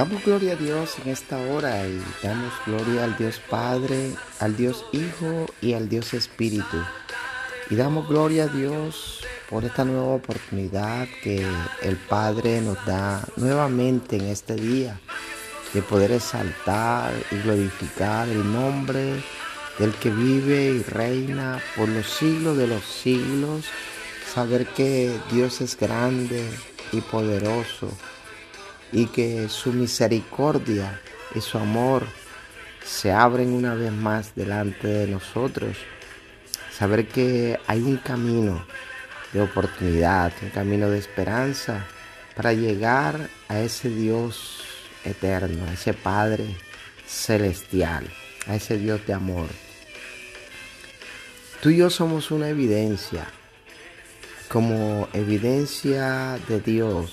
Damos gloria a Dios en esta hora y damos gloria al Dios Padre, al Dios Hijo y al Dios Espíritu. Y damos gloria a Dios por esta nueva oportunidad que el Padre nos da nuevamente en este día de poder exaltar y glorificar el nombre del que vive y reina por los siglos de los siglos, saber que Dios es grande y poderoso y que su misericordia y su amor se abren una vez más delante de nosotros. Saber que hay un camino de oportunidad, un camino de esperanza para llegar a ese Dios eterno, a ese Padre celestial, a ese Dios de amor. Tú y yo somos una evidencia, como evidencia de Dios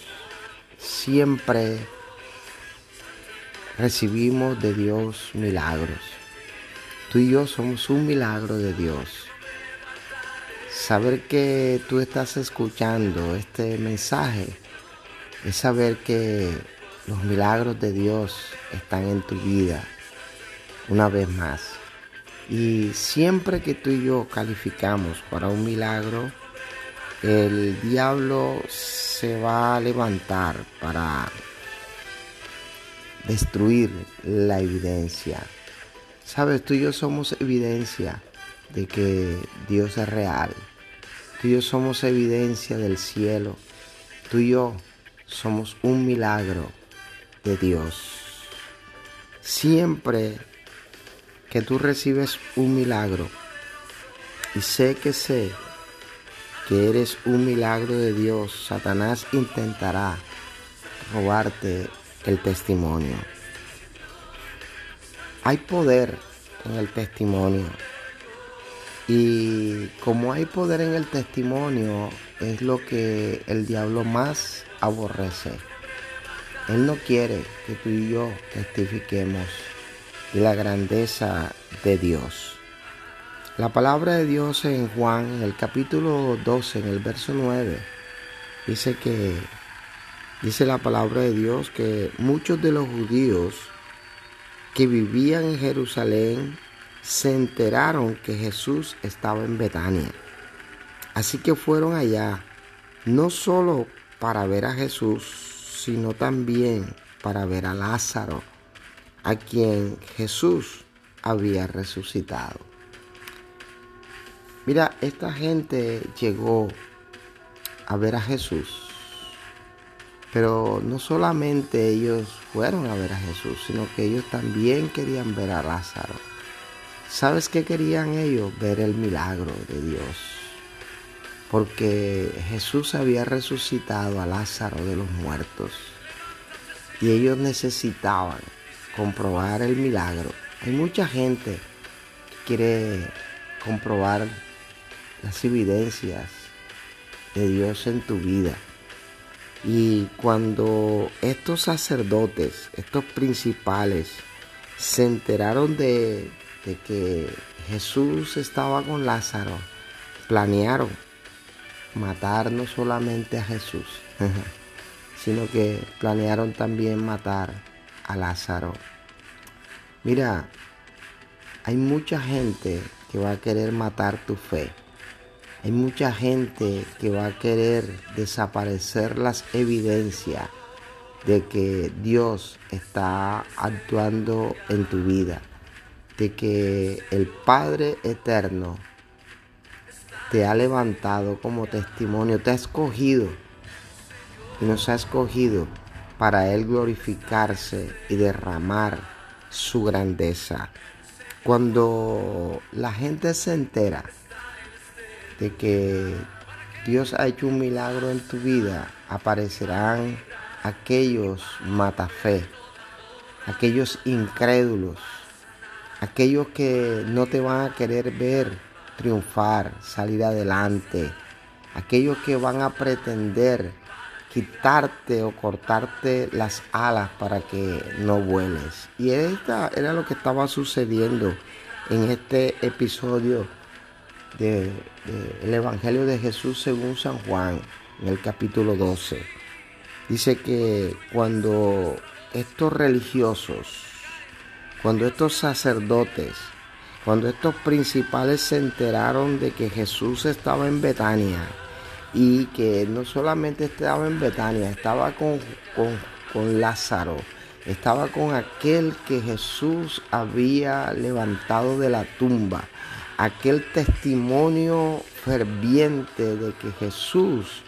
siempre recibimos de Dios milagros. Tú y yo somos un milagro de Dios. Saber que tú estás escuchando este mensaje es saber que los milagros de Dios están en tu vida una vez más. Y siempre que tú y yo calificamos para un milagro, el diablo se va a levantar para destruir la evidencia. Sabes, tú y yo somos evidencia de que Dios es real. Tú y yo somos evidencia del cielo. Tú y yo somos un milagro de Dios. Siempre que tú recibes un milagro, y sé que sé que eres un milagro de Dios, Satanás intentará robarte el testimonio. Hay poder en el testimonio. Y como hay poder en el testimonio, es lo que el diablo más aborrece. Él no quiere que tú y yo testifiquemos de la grandeza de Dios. La palabra de Dios en Juan, en el capítulo 12, en el verso 9, dice que, dice la palabra de Dios que muchos de los judíos que vivían en Jerusalén se enteraron que Jesús estaba en Betania. Así que fueron allá, no solo para ver a Jesús, sino también para ver a Lázaro, a quien Jesús había resucitado. Mira, esta gente llegó a ver a Jesús, pero no solamente ellos fueron a ver a Jesús, sino que ellos también querían ver a Lázaro. ¿Sabes qué querían ellos? Ver el milagro de Dios. Porque Jesús había resucitado a Lázaro de los muertos. Y ellos necesitaban comprobar el milagro. Hay mucha gente que quiere comprobar las evidencias de Dios en tu vida. Y cuando estos sacerdotes, estos principales, se enteraron de, que Jesús estaba con Lázaro, planearon matar no solamente a Jesús, sino que planearon también matar a Lázaro. Mira, hay mucha gente que va a querer matar tu fe. Hay mucha gente que va a querer desaparecer las evidencias de que Dios está actuando en tu vida, de que el Padre Eterno te ha levantado como testimonio, te ha escogido y nos ha escogido para Él glorificarse y derramar su grandeza. Cuando la gente se entera de que Dios ha hecho un milagro en tu vida, aparecerán aquellos matafe, aquellos incrédulos, aquellos que no te van a querer ver triunfar, salir adelante, aquellos que van a pretender quitarte o cortarte las alas para que no vueles. Y esta era lo que estaba sucediendo en este episodio del de, Evangelio de Jesús según San Juan, en el capítulo 12. Dice que cuando estos religiosos, cuando estos sacerdotes, cuando estos principales se enteraron de que Jesús estaba en Betania y que no solamente estaba en Betania, estaba con, con, Lázaro, estaba con aquel que Jesús había levantado de la tumba, aquel testimonio ferviente de que Jesús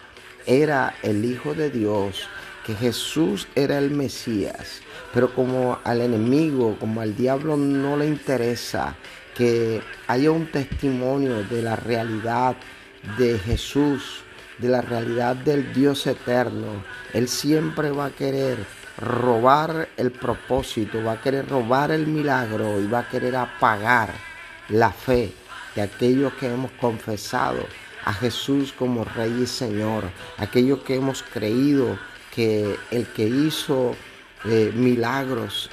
era el Hijo de Dios, que Jesús era el Mesías. Pero como al enemigo, como al diablo no le interesa que haya un testimonio de la realidad de Jesús, de la realidad del Dios eterno, Él siempre va a querer robar el propósito, va a querer robar el milagro y va a querer apagar la fe de aquellos que hemos confesado a Jesús como Rey y Señor, aquellos que hemos creído que el que hizo eh, milagros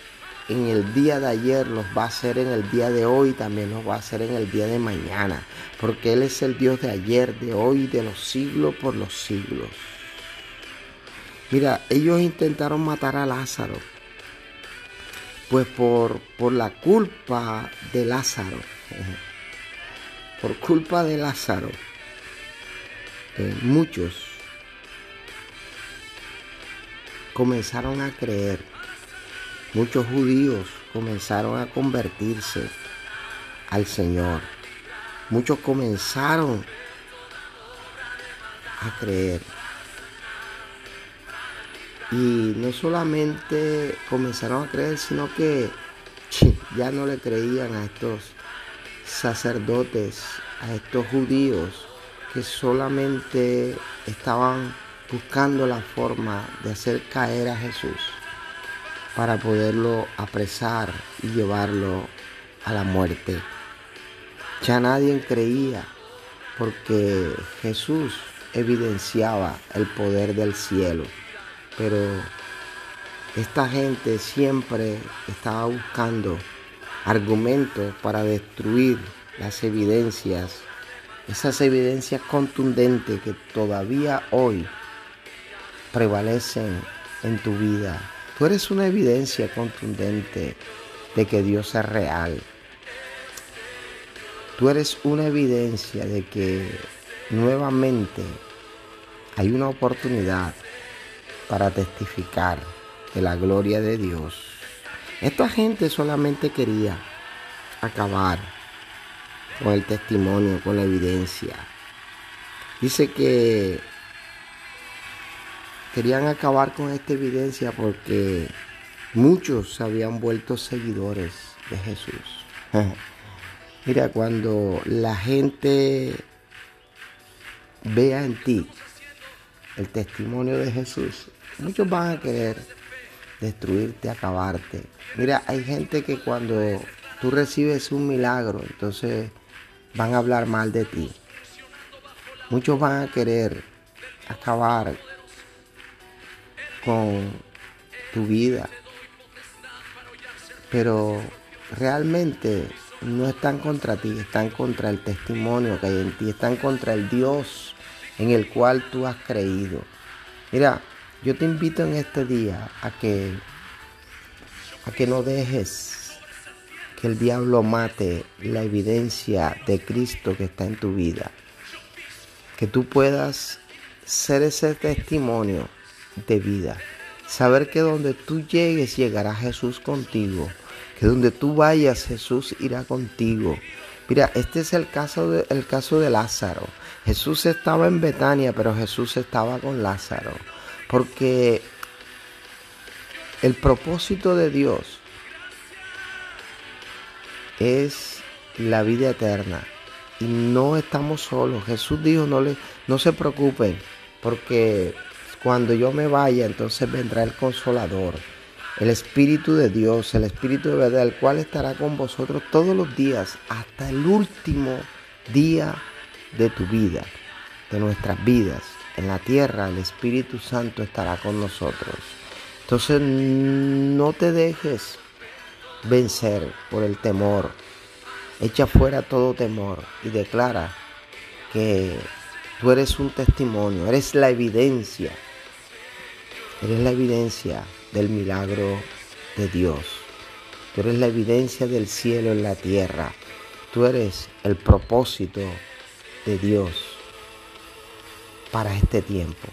en el día de ayer los va a hacer en el día de hoy, también los va a hacer en el día de mañana, porque Él es el Dios de ayer, de hoy, de los siglos por los siglos. Mira, ellos intentaron matar a Lázaro, pues por, por la culpa de Lázaro, por culpa de Lázaro, eh, muchos comenzaron a creer, muchos judíos comenzaron a convertirse al Señor, muchos comenzaron a creer. Y no solamente comenzaron a creer, sino que ya no le creían a estos sacerdotes, a estos judíos que solamente estaban buscando la forma de hacer caer a Jesús para poderlo apresar y llevarlo a la muerte. Ya nadie creía porque Jesús evidenciaba el poder del cielo, pero esta gente siempre estaba buscando argumentos para destruir las evidencias, esas evidencias contundentes que todavía hoy prevalecen en tu vida. Tú eres una evidencia contundente de que Dios es real. Tú eres una evidencia de que nuevamente hay una oportunidad para testificar de la gloria de Dios. Esta gente solamente quería acabar con el testimonio, con la evidencia. Dice que querían acabar con esta evidencia porque muchos se habían vuelto seguidores de Jesús. Mira, cuando la gente vea en ti el testimonio de Jesús, muchos van a querer destruirte, acabarte. Mira, hay gente que cuando tú recibes un milagro, entonces van a hablar mal de ti. Muchos van a querer acabar con tu vida. Pero realmente no están contra ti, están contra el testimonio que hay en ti, están contra el Dios en el cual tú has creído. Mira, yo te invito en este día a que a que no dejes que el diablo mate la evidencia de Cristo que está en tu vida. Que tú puedas ser ese testimonio de vida. Saber que donde tú llegues llegará Jesús contigo. Que donde tú vayas Jesús irá contigo. Mira, este es el caso de, el caso de Lázaro. Jesús estaba en Betania, pero Jesús estaba con Lázaro. Porque el propósito de Dios es la vida eterna. Y no estamos solos. Jesús dijo, no, le, no se preocupen, porque cuando yo me vaya, entonces vendrá el consolador, el Espíritu de Dios, el Espíritu de verdad, el cual estará con vosotros todos los días, hasta el último día de tu vida, de nuestras vidas. En la tierra el Espíritu Santo estará con nosotros. Entonces no te dejes vencer por el temor. Echa fuera todo temor y declara que tú eres un testimonio, eres la evidencia Eres la evidencia del milagro de Dios. Tú eres la evidencia del cielo en la tierra. Tú eres el propósito de Dios para este tiempo.